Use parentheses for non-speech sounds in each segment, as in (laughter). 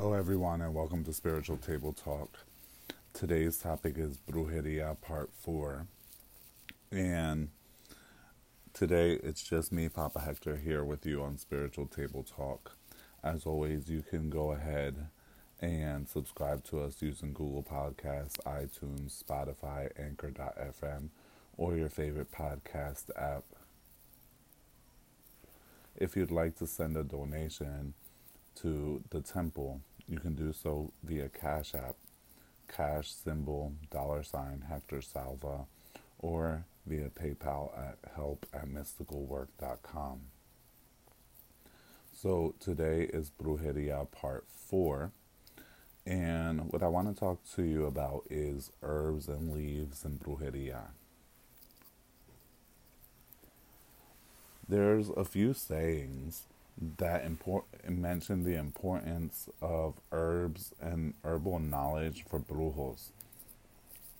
Hello, everyone, and welcome to Spiritual Table Talk. Today's topic is Brujeria Part 4. And today it's just me, Papa Hector, here with you on Spiritual Table Talk. As always, you can go ahead and subscribe to us using Google Podcasts, iTunes, Spotify, Anchor.fm, or your favorite podcast app. If you'd like to send a donation, to the temple, you can do so via Cash App, cash symbol, dollar sign, Hector Salva, or via PayPal at help at mysticalwork.com. So today is Brujeria Part 4. And what I want to talk to you about is herbs and leaves and brujeria. There's a few sayings that import mention the importance of herbs and herbal knowledge for brujos.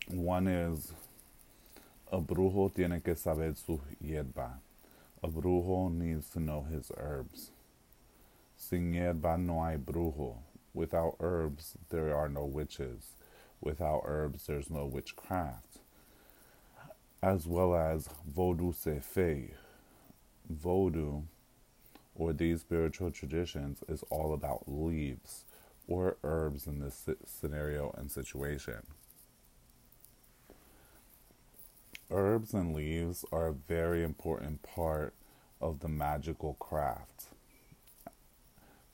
One is a brujo tiene que saber su hierba. A brujo needs to know his herbs. Sin hierba no hay brujo. Without herbs, there are no witches. Without herbs, there's no witchcraft. As well as Vodou se fèy. Vodou or these spiritual traditions is all about leaves or herbs in this scenario and situation. Herbs and leaves are a very important part of the magical craft.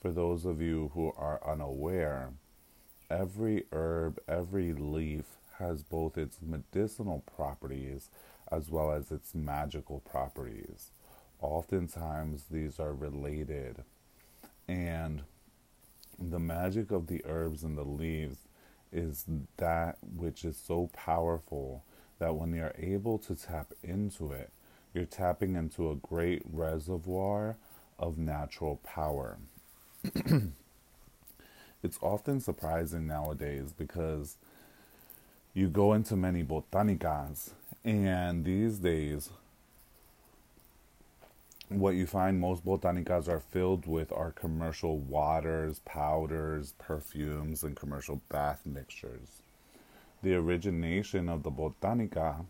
For those of you who are unaware, every herb, every leaf has both its medicinal properties as well as its magical properties oftentimes these are related. And the magic of the herbs and the leaves is that which is so powerful that when you're able to tap into it, you're tapping into a great reservoir of natural power. (clears throat) it's often surprising nowadays because you go into many botanicas, and these days what you find most botanicas are filled with are commercial waters, powders, perfumes, and commercial bath mixtures. The origination of the botanica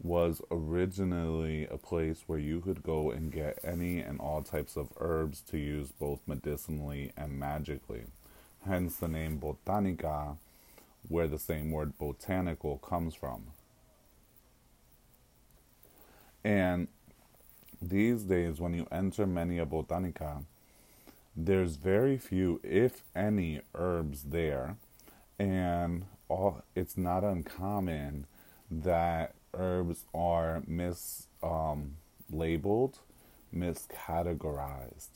was originally a place where you could go and get any and all types of herbs to use both medicinally and magically. Hence the name botanica, where the same word botanical comes from. And these days, when you enter many a botanica, there's very few, if any, herbs there, and all, it's not uncommon that herbs are mislabeled, um, miscategorized.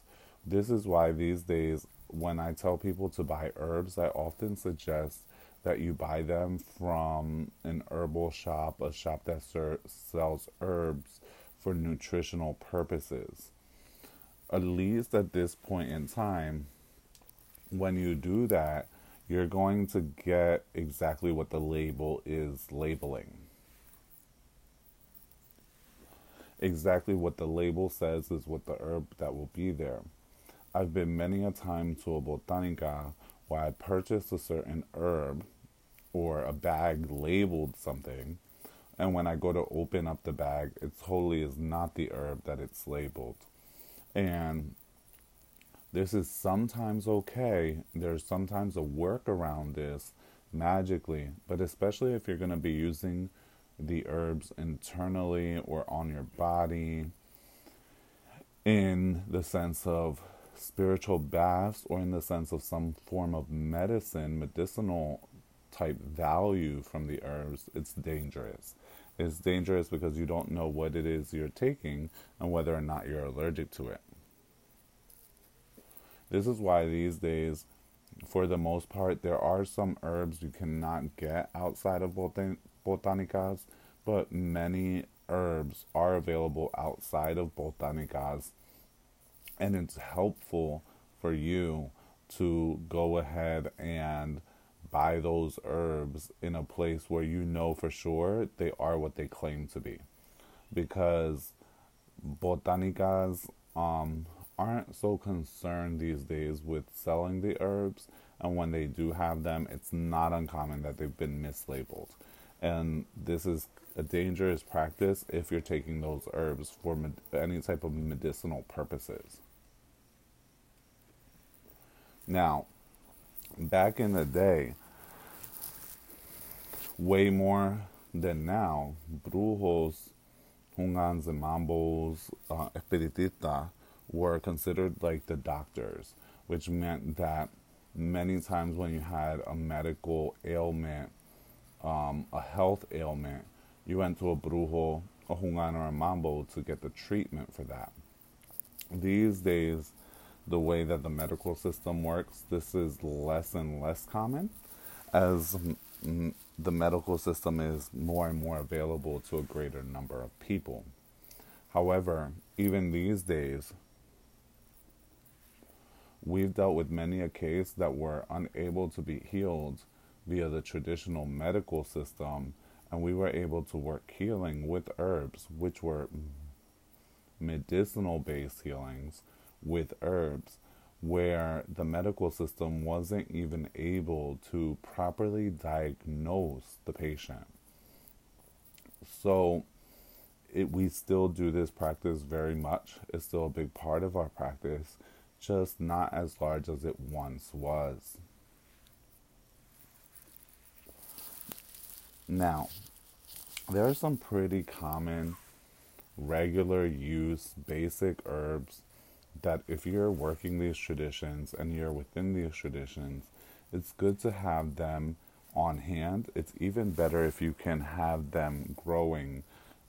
This is why these days, when I tell people to buy herbs, I often suggest that you buy them from an herbal shop, a shop that ser- sells herbs for nutritional purposes. At least at this point in time, when you do that, you're going to get exactly what the label is labeling. Exactly what the label says is what the herb that will be there. I've been many a time to a botanica where I purchased a certain herb or a bag labeled something and when I go to open up the bag, it totally is not the herb that it's labeled. And this is sometimes okay. There's sometimes a work around this magically, but especially if you're going to be using the herbs internally or on your body in the sense of spiritual baths or in the sense of some form of medicine, medicinal type value from the herbs, it's dangerous. It's dangerous because you don't know what it is you're taking and whether or not you're allergic to it. This is why these days, for the most part, there are some herbs you cannot get outside of botan- botanicas, but many herbs are available outside of botanicas, and it's helpful for you to go ahead and buy those herbs in a place where you know for sure they are what they claim to be. Because botanicas um, aren't so concerned these days with selling the herbs, and when they do have them, it's not uncommon that they've been mislabeled. And this is a dangerous practice if you're taking those herbs for med- any type of medicinal purposes. Now, back in the day, way more than now, brujos, hungans, and mambos, uh, espiritista were considered like the doctors, which meant that many times when you had a medical ailment, um, a health ailment, you went to a brujo, a hungan, or a mambo to get the treatment for that. These days, the way that the medical system works, this is less and less common as the medical system is more and more available to a greater number of people. However, even these days, we've dealt with many a case that were unable to be healed via the traditional medical system, and we were able to work healing with herbs, which were medicinal based healings with herbs where the medical system wasn't even able to properly diagnose the patient. So, it, we still do this practice very much. It's still a big part of our practice, just not as large as it once was. Now, there are some pretty common, regular use, basic herbs that if you're working these traditions and you're within these traditions, it's good to have them on hand. It's even better if you can have them growing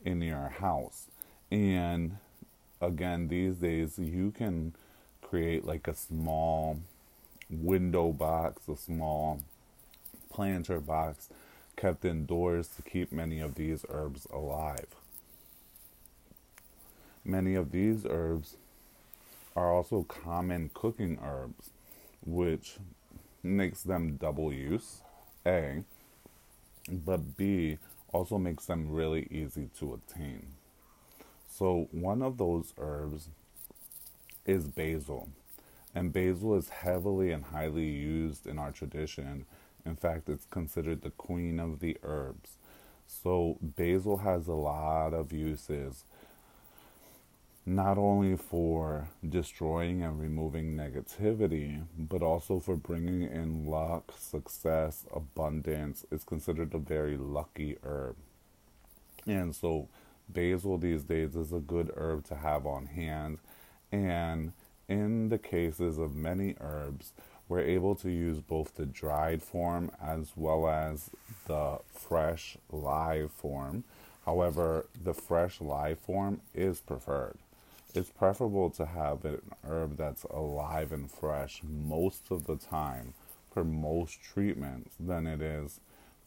in your house. And again, these days you can create like a small window box, a small planter box kept indoors to keep many of these herbs alive. Many of these herbs are also common cooking herbs, which makes them double use, A, but B, also makes them really easy to obtain. So, one of those herbs is basil, and basil is heavily and highly used in our tradition. In fact, it's considered the queen of the herbs. So, basil has a lot of uses not only for destroying and removing negativity, but also for bringing in luck, success, abundance. It's considered a very lucky herb. And so, basil these days is a good herb to have on hand. And in the cases of many herbs, we're able to use both the dried form as well as the fresh live form. However, the fresh live form is preferred it's preferable to have an herb that's alive and fresh most of the time for most treatments than it is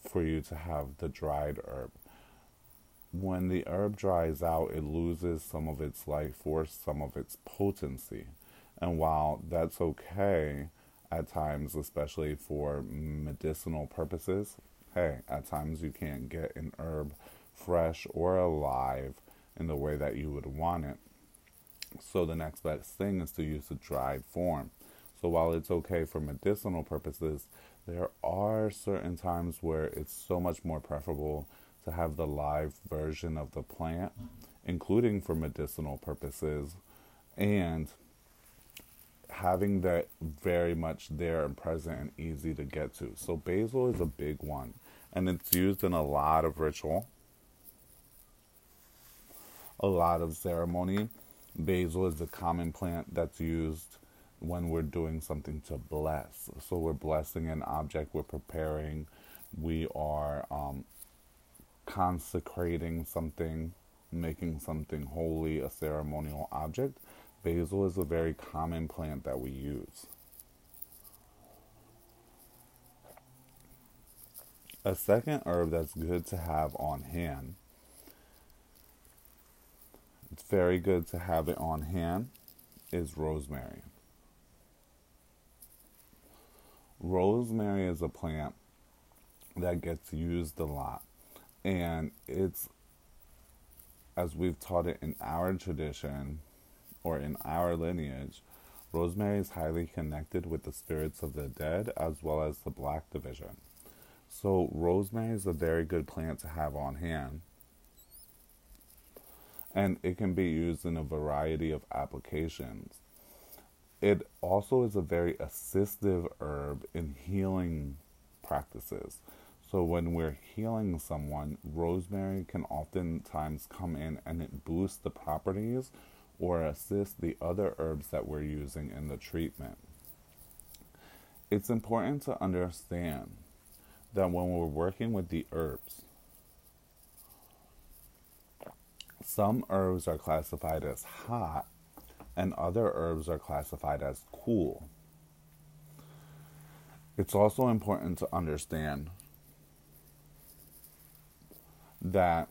for you to have the dried herb. When the herb dries out, it loses some of its life force, some of its potency. And while that's okay at times, especially for medicinal purposes, hey, at times you can't get an herb fresh or alive in the way that you would want it so the next best thing is to use the dried form. So while it's okay for medicinal purposes, there are certain times where it's so much more preferable to have the live version of the plant, including for medicinal purposes, and having that very much there and present and easy to get to. So basil is a big one, and it's used in a lot of ritual, a lot of ceremony Basil is a common plant that's used when we're doing something to bless. So we're blessing an object, we're preparing, we are um, consecrating something, making something holy, a ceremonial object. Basil is a very common plant that we use. A second herb that's good to have on hand very good to have it on hand, is rosemary. Rosemary is a plant that gets used a lot, and it's as we've taught it in our tradition or in our lineage, rosemary is highly connected with the spirits of the dead as well as the black division. So, rosemary is a very good plant to have on hand. And it can be used in a variety of applications. It also is a very assistive herb in healing practices. So when we're healing someone, rosemary can oftentimes come in and it boosts the properties or assist the other herbs that we're using in the treatment. It's important to understand that when we're working with the herbs, some herbs are classified as hot and other herbs are classified as cool. It's also important to understand that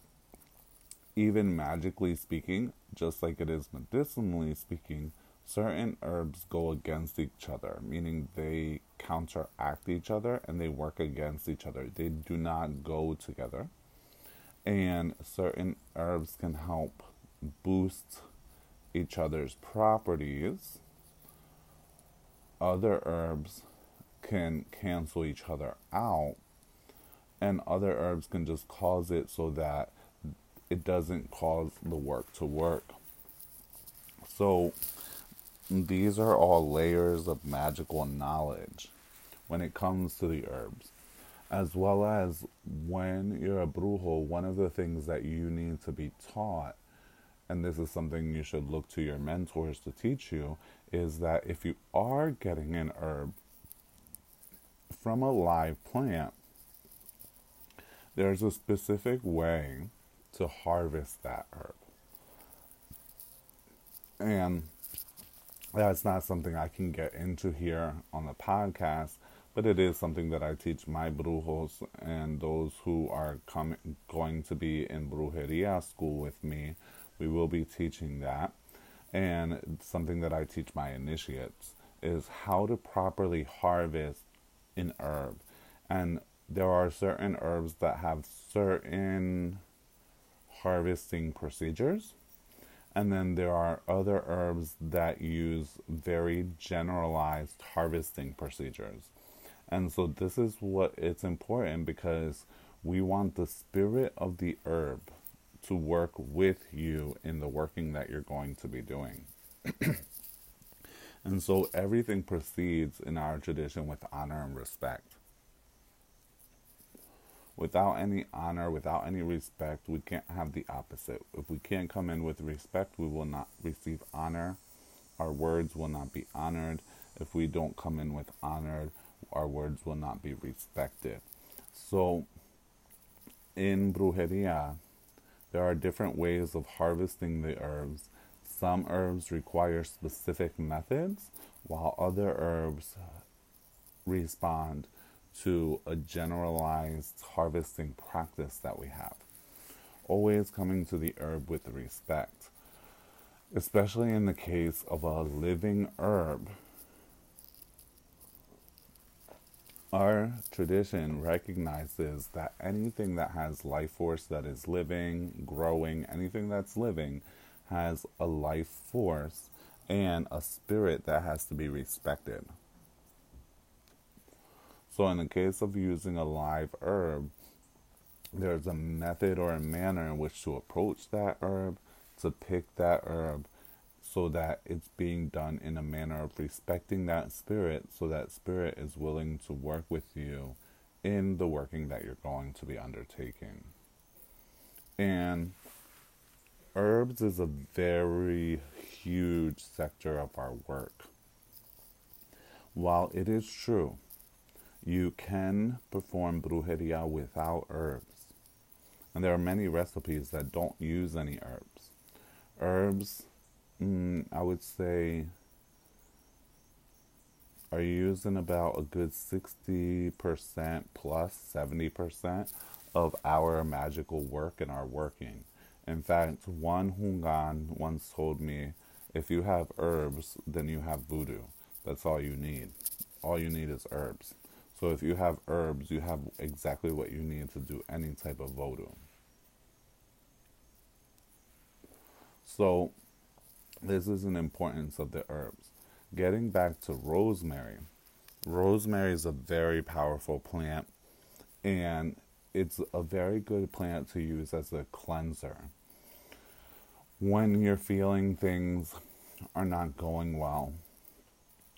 even magically speaking, just like it is medicinally speaking, certain herbs go against each other, meaning they counteract each other and they work against each other. They do not go together. And certain herbs can help boost each other's properties. Other herbs can cancel each other out, and other herbs can just cause it so that it doesn't cause the work to work. So, these are all layers of magical knowledge when it comes to the herbs. As well as when you're a brujo, one of the things that you need to be taught, and this is something you should look to your mentors to teach you, is that if you are getting an herb from a live plant, there's a specific way to harvest that herb. And that's not something I can get into here on the podcast, but it is something that I teach my brujos and those who are coming going to be in brujeria school with me. We will be teaching that. And something that I teach my initiates is how to properly harvest an herb. And there are certain herbs that have certain harvesting procedures. And then there are other herbs that use very generalized harvesting procedures. And so this is what it's important because we want the spirit of the herb to work with you in the working that you're going to be doing. (clears throat) and so everything proceeds in our tradition with honor and respect. Without any honor, without any respect, we can't have the opposite. If we can't come in with respect, we will not receive honor. Our words will not be honored. If we don't come in with honor, our words will not be respected. So, in brujeria, there are different ways of harvesting the herbs. Some herbs require specific methods, while other herbs respond to a generalized harvesting practice that we have. Always coming to the herb with respect, especially in the case of a living herb. Our tradition recognizes that anything that has life force that is living, growing, anything that's living has a life force and a spirit that has to be respected. So, in the case of using a live herb, there's a method or a manner in which to approach that herb, to pick that herb, so that it's being done in a manner of respecting that spirit, so that spirit is willing to work with you in the working that you're going to be undertaking. And herbs is a very huge sector of our work. While it is true you can perform brujeria without herbs. And there are many recipes that don't use any herbs. Herbs, mm, I would say, are used in about a good 60% plus 70% of our magical work and our working. In fact, one Hungan once told me if you have herbs, then you have voodoo. That's all you need. All you need is herbs. So if you have herbs, you have exactly what you need to do any type of voodoo. So this is an importance of the herbs. Getting back to rosemary, rosemary is a very powerful plant and it's a very good plant to use as a cleanser. When you're feeling things are not going well,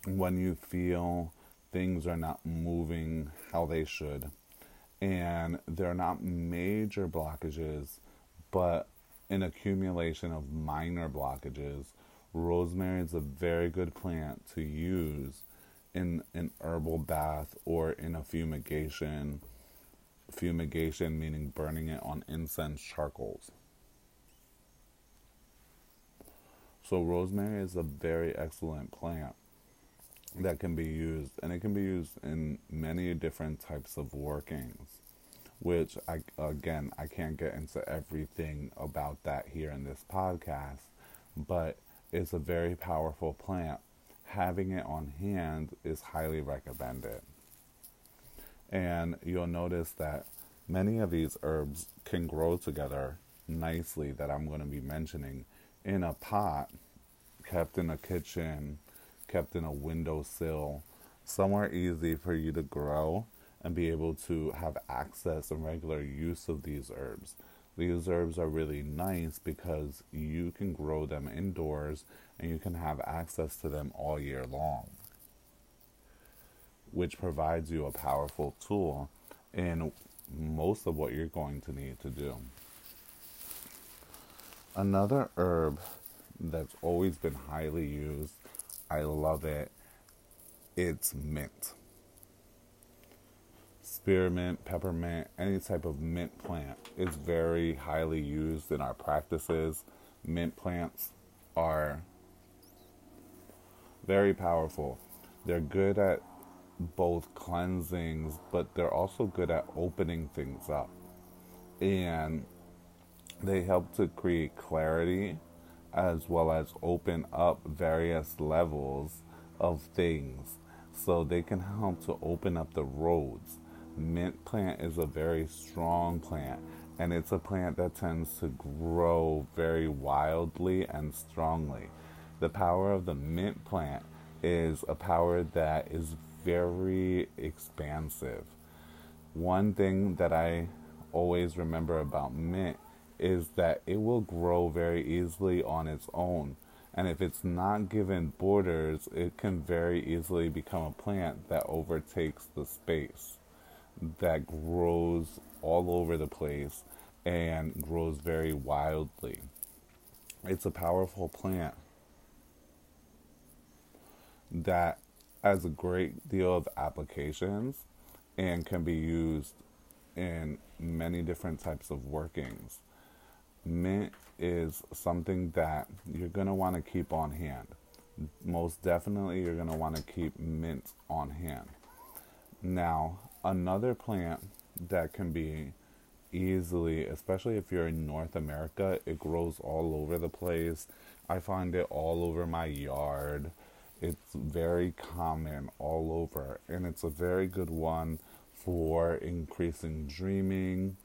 when you feel things are not moving how they should, and they're not major blockages, but an accumulation of minor blockages, rosemary is a very good plant to use in an herbal bath or in a fumigation. Fumigation meaning burning it on incense charcoals. So, rosemary is a very excellent plant that can be used, and it can be used in many different types of workings. Which I again I can't get into everything about that here in this podcast, but it's a very powerful plant. Having it on hand is highly recommended. And you'll notice that many of these herbs can grow together nicely that I'm going to be mentioning in a pot kept in a kitchen, kept in a windowsill, somewhere easy for you to grow and be able to have access and regular use of these herbs. These herbs are really nice because you can grow them indoors and you can have access to them all year long, which provides you a powerful tool in most of what you're going to need to do. Another herb that's always been highly used, I love it, it's mint spearmint, peppermint, any type of mint plant is very highly used in our practices. Mint plants are very powerful. They're good at both cleansings, but they're also good at opening things up. And they help to create clarity as well as open up various levels of things. So they can help to open up the roads mint plant is a very strong plant and it's a plant that tends to grow very wildly and strongly. The power of the mint plant is a power that is very expansive. One thing that I always remember about mint is that it will grow very easily on its own. And if it's not given borders, it can very easily become a plant that overtakes the space that grows all over the place and grows very wildly. It's a powerful plant that has a great deal of applications and can be used in many different types of workings. Mint is something that you're going to want to keep on hand. Most definitely, you're going to want to keep mint on hand. Now, another plant that can be easily, especially if you're in North America, it grows all over the place. I find it all over my yard. It's very common all over, and it's a very good one for increasing dreaming,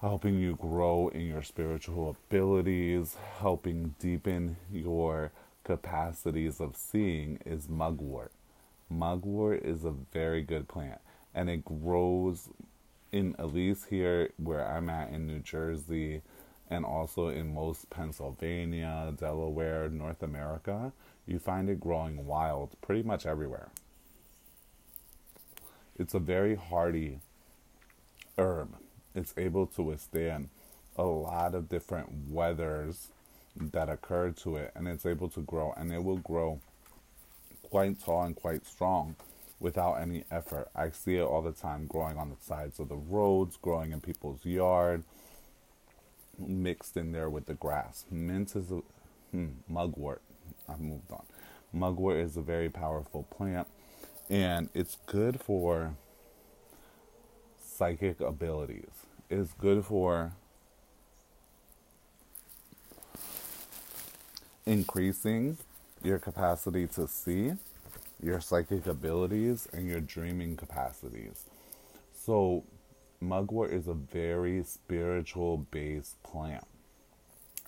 helping you grow in your spiritual abilities, helping deepen your capacities of seeing is mugwort. Mugwort is a very good plant and it grows in at least here where I'm at in New Jersey and also in most Pennsylvania, Delaware, North America, you find it growing wild pretty much everywhere. It's a very hardy herb. It's able to withstand a lot of different weathers that occur to it and it's able to grow and it will grow quite tall and quite strong without any effort. I see it all the time growing on the sides of the roads, growing in people's yard, mixed in there with the grass. Mint is a hmm, mugwort. I've moved on. Mugwort is a very powerful plant, and it's good for psychic abilities. It's good for increasing your capacity to see your psychic abilities and your dreaming capacities. So, mugwort is a very spiritual based plant.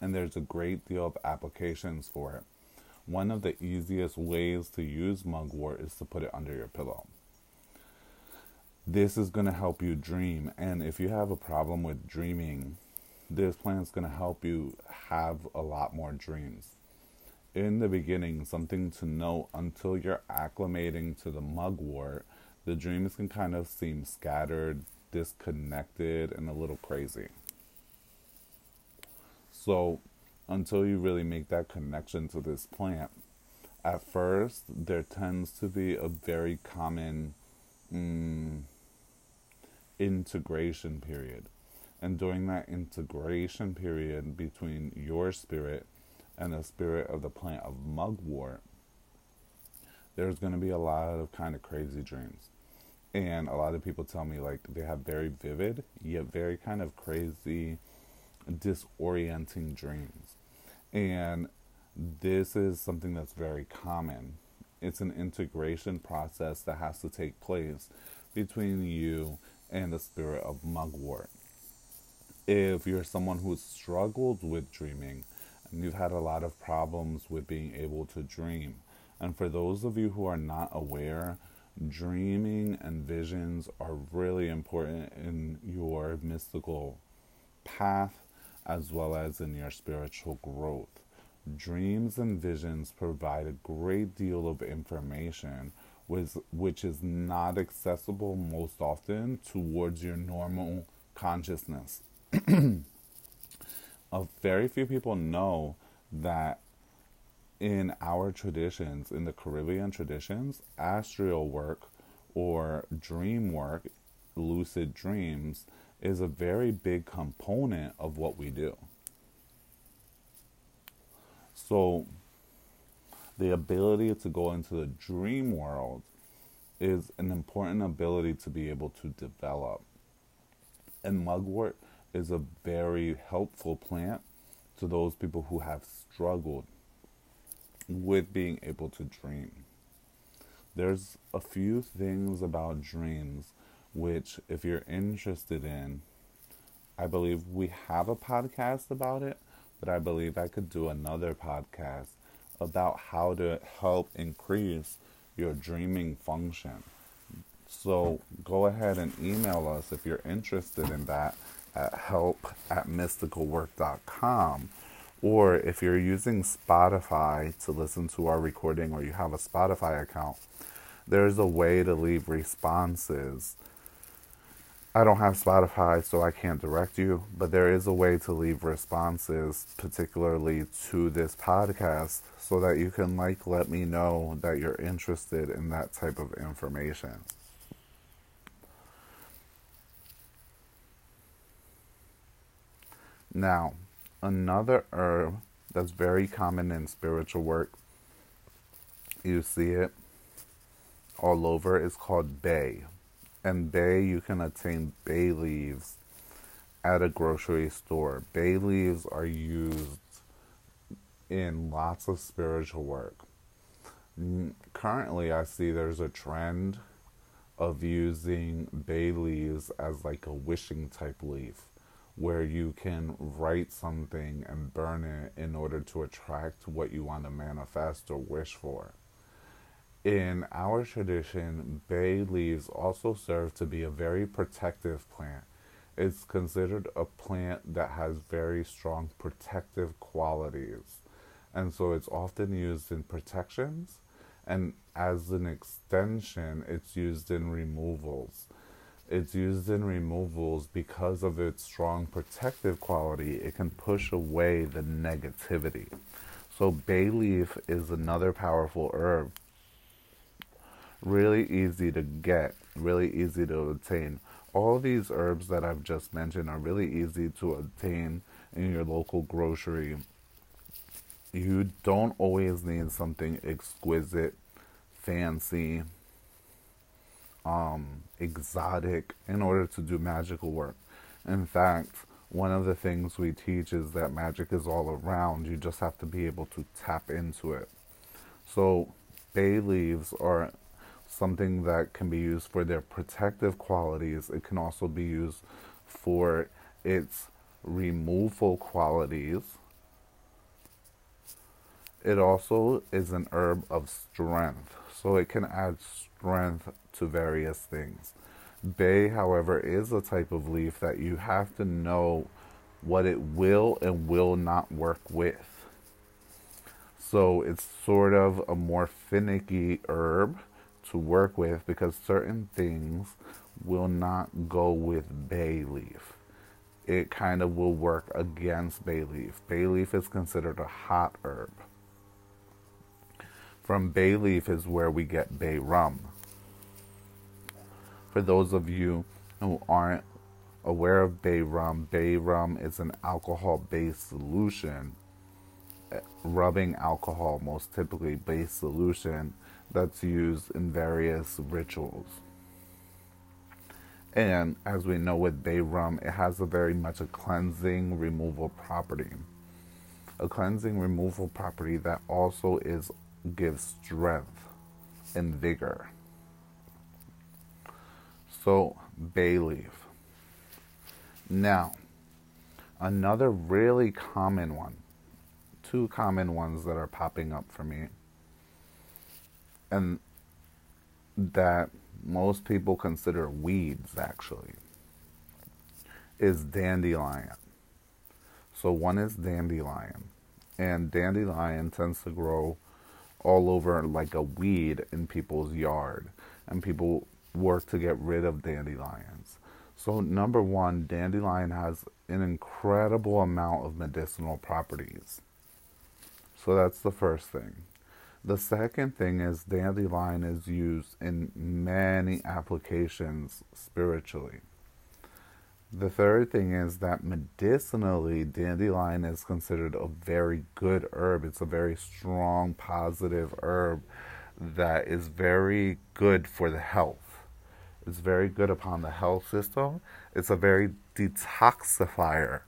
and there's a great deal of applications for it. One of the easiest ways to use mugwort is to put it under your pillow. This is going to help you dream, and if you have a problem with dreaming, this plant is going to help you have a lot more dreams. In the beginning, something to note until you're acclimating to the mugwort, the dreams can kind of seem scattered, disconnected, and a little crazy. So, until you really make that connection to this plant, at first, there tends to be a very common mm, integration period. And during that integration period between your spirit and the spirit of the plant of mugwort, there's going to be a lot of kind of crazy dreams. And a lot of people tell me like they have very vivid, yet very kind of crazy, disorienting dreams. And this is something that's very common. It's an integration process that has to take place between you and the spirit of mugwort. If you're someone who's struggled with dreaming and you've had a lot of problems with being able to dream, and for those of you who are not aware, dreaming and visions are really important in your mystical path as well as in your spiritual growth. Dreams and visions provide a great deal of information which is not accessible most often towards your normal consciousness. (clears throat) a very few people know that in our traditions, in the Caribbean traditions, astral work or dream work, lucid dreams, is a very big component of what we do. So, the ability to go into the dream world is an important ability to be able to develop. And mugwort is a very helpful plant to those people who have struggled with being able to dream. There's a few things about dreams which, if you're interested in, I believe we have a podcast about it, but I believe I could do another podcast about how to help increase your dreaming function. So go ahead and email us if you're interested in that at help at mysticalwork.com. Or if you're using Spotify to listen to our recording or you have a Spotify account, there's a way to leave responses. I don't have Spotify, so I can't direct you, but there is a way to leave responses, particularly to this podcast, so that you can like let me know that you're interested in that type of information. Now, another herb that's very common in spiritual work, you see it all over, is called bay. And bay, you can obtain bay leaves at a grocery store. Bay leaves are used in lots of spiritual work. Currently, I see there's a trend of using bay leaves as like a wishing type leaf where you can write something and burn it in order to attract what you want to manifest or wish for. In our tradition, bay leaves also serve to be a very protective plant. It's considered a plant that has very strong protective qualities. And so it's often used in protections, and as an extension, it's used in removals. It's used in removals because of its strong protective quality. It can push away the negativity. So, bay leaf is another powerful herb. Really easy to get, really easy to obtain. All these herbs that I've just mentioned are really easy to obtain in your local grocery. You don't always need something exquisite, fancy, um, exotic in order to do magical work. In fact, one of the things we teach is that magic is all around. You just have to be able to tap into it. So, bay leaves are something that can be used for their protective qualities. It can also be used for its removal qualities. It also is an herb of strength, so it can add strength to various things. Bay, however, is a type of leaf that you have to know what it will and will not work with. So it's sort of a more finicky herb to work with because certain things will not go with bay leaf. It kind of will work against bay leaf. Bay leaf is considered a hot herb. From bay leaf is where we get bay rum. For those of you who aren't aware of bay rum, bay rum is an alcohol based solution, eh, rubbing alcohol, most typically based solution that's used in various rituals. And as we know with bay rum, it has a very much a cleansing removal property. A cleansing removal property that also is gives strength and vigor. So bay leaf. Now, another really common one, two common ones that are popping up for me, and that most people consider weeds actually, is dandelion. So one is dandelion, and dandelion tends to grow all over like a weed in people's yard, and people work to get rid of dandelions. So, number one, dandelion has an incredible amount of medicinal properties. So, that's the first thing. The second thing is dandelion is used in many applications spiritually. The third thing is that medicinally, dandelion is considered a very good herb. It's a very strong, positive herb that is very good for the health. It's very good upon the health system. It's a very detoxifier,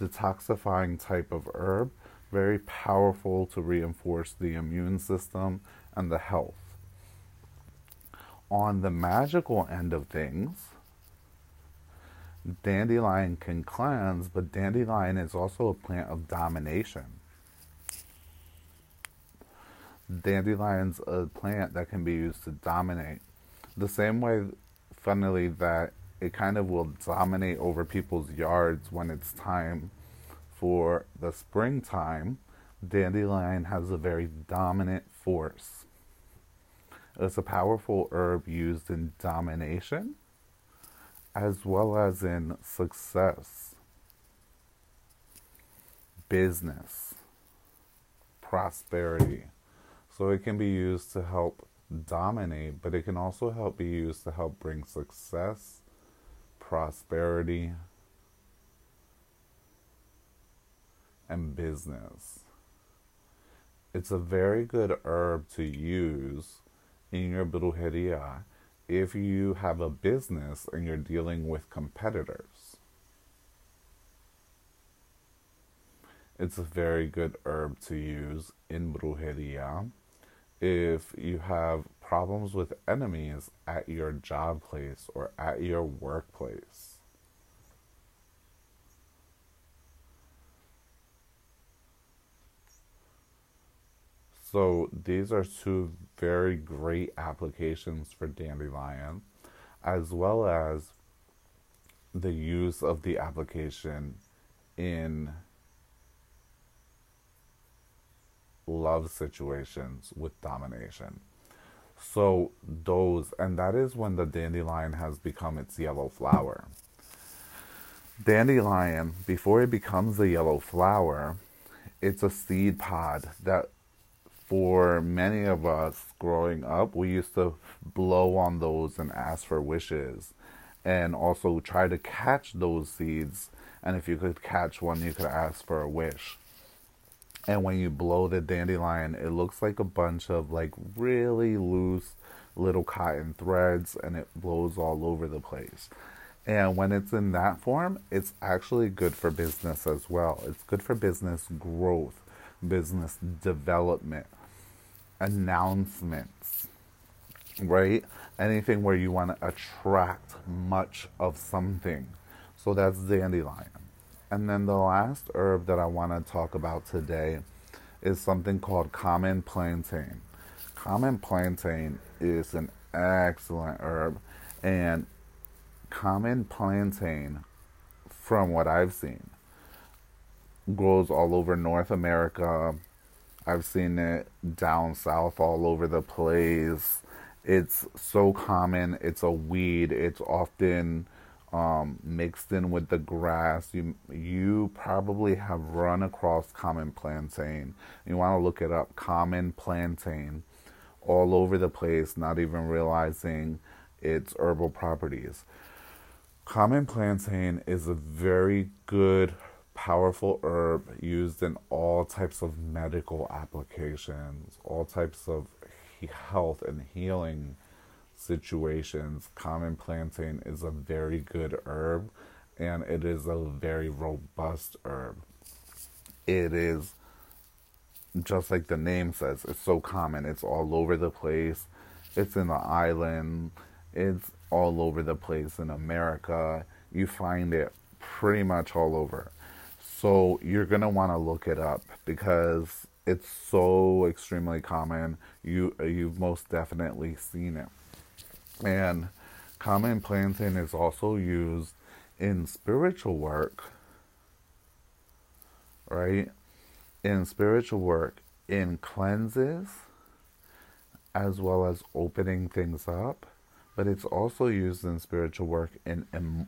detoxifying type of herb very powerful to reinforce the immune system and the health. On the magical end of things, dandelion can cleanse, but dandelion is also a plant of domination. Dandelion's a plant that can be used to dominate. The same way, funnily, that it kind of will dominate over people's yards when it's time for the springtime, dandelion has a very dominant force. It's a powerful herb used in domination as well as in success, business, prosperity. So it can be used to help dominate, but it can also help be used to help bring success, prosperity, and business. It's a very good herb to use in your brujeria if you have a business and you're dealing with competitors. It's a very good herb to use in brujeria if you have problems with enemies at your job place or at your workplace. So these are two very great applications for Dandelion, as well as the use of the application in love situations with domination. So those, and that is when the dandelion has become its yellow flower. Dandelion, before it becomes a yellow flower, it's a seed pod that for many of us growing up, we used to blow on those and ask for wishes and also try to catch those seeds. And if you could catch one, you could ask for a wish. And when you blow the dandelion, it looks like a bunch of like really loose little cotton threads and it blows all over the place. And when it's in that form, it's actually good for business as well. It's good for business growth, business development announcements, right? Anything where you want to attract much of something. So that's dandelion. And then the last herb that I want to talk about today is something called common plantain. Common plantain is an excellent herb, and common plantain, from what I've seen, grows all over North America. I've seen it down south all over the place. It's so common. It's a weed. It's often um, mixed in with the grass. You you probably have run across common plantain. You want to look it up. Common plantain, all over the place. Not even realizing its herbal properties. Common plantain is a very good, powerful herb used in all types of medical applications, all types of health and healing situations, common plantain is a very good herb and it is a very robust herb. It is just like the name says, it's so common. It's all over the place. It's in the island. It's all over the place in America. You find it pretty much all over. So you're going to want to look it up because it's so extremely common. You you've most definitely seen it. And common plantain is also used in spiritual work, right? In spiritual work, in cleanses, as well as opening things up, but it's also used in spiritual work in, in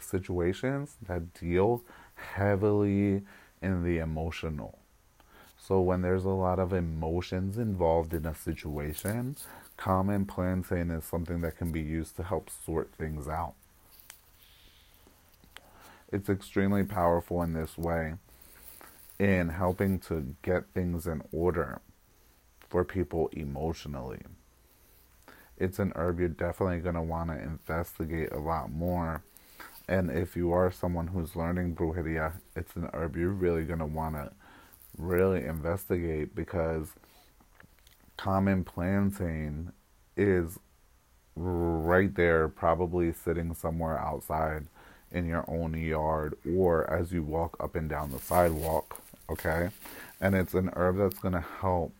situations that deal heavily in the emotional. So when there's a lot of emotions involved in a situation, common plantain is something that can be used to help sort things out. It's extremely powerful in this way in helping to get things in order for people emotionally. It's an herb you're definitely going to want to investigate a lot more. And if you are someone who's learning brujeria, it's an herb you're really going to want to really investigate because common plantain is right there, probably sitting somewhere outside in your own yard or as you walk up and down the sidewalk. Okay. And it's an herb that's going to help,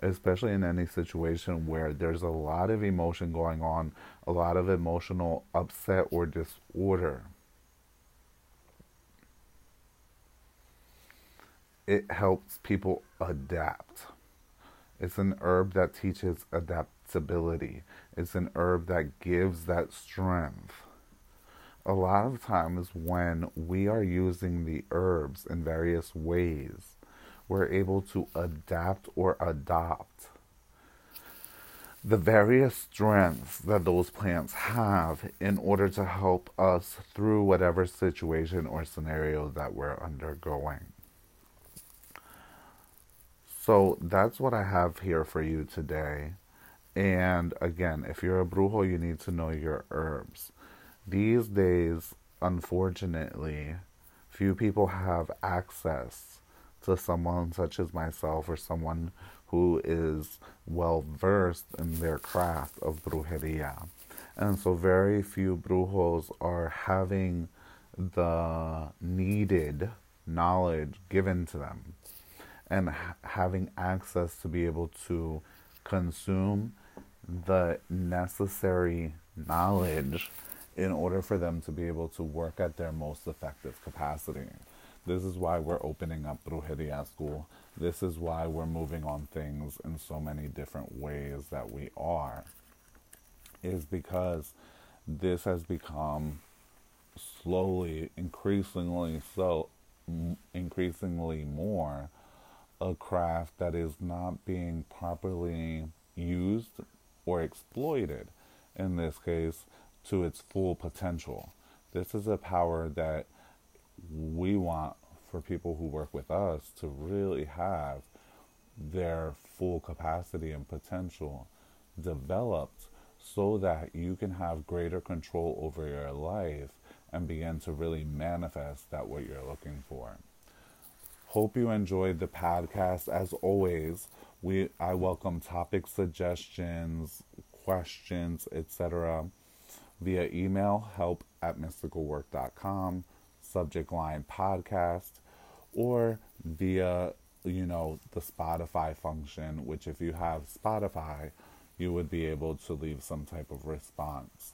especially in any situation where there's a lot of emotion going on, a lot of emotional upset or disorder. it helps people adapt. It's an herb that teaches adaptability. It's an herb that gives that strength. A lot of times, when we are using the herbs in various ways, we're able to adapt or adopt the various strengths that those plants have in order to help us through whatever situation or scenario that we're undergoing. So that's what I have here for you today. And again, if you're a brujo, you need to know your herbs. These days, unfortunately, few people have access to someone such as myself or someone who is well versed in their craft of brujeria. And so, very few brujos are having the needed knowledge given to them and ha- having access to be able to consume the necessary knowledge in order for them to be able to work at their most effective capacity. This is why we're opening up Brujeria School. This is why we're moving on things in so many different ways that we are. Is because this has become slowly, increasingly so, increasingly more a craft that is not being properly used or exploited, in this case, to its full potential. This is a power that we want for people who work with us to really have their full capacity and potential developed so that you can have greater control over your life and begin to really manifest that what you're looking for. Hope you enjoyed the podcast. As always, we I welcome topic suggestions, questions, etc. via email help at mysticalwork.com, subject line podcast, or via you know, the Spotify function, which if you have Spotify, you would be able to leave some type of response.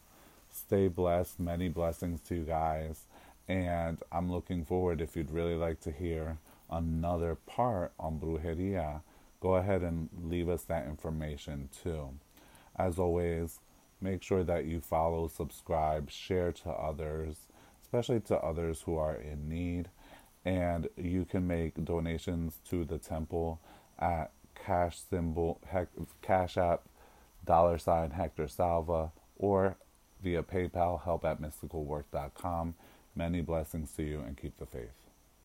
Stay blessed. Many blessings to you guys. And I'm looking forward, if you'd really like to hear another part on Brujeria, go ahead and leave us that information too. As always, make sure that you follow, subscribe, share to others, especially to others who are in need. And you can make donations to the temple at cash symbol, hec, cash app, dollar sign Hector Salva, or via PayPal, help at mysticalwork.com. Many blessings to you and keep the faith.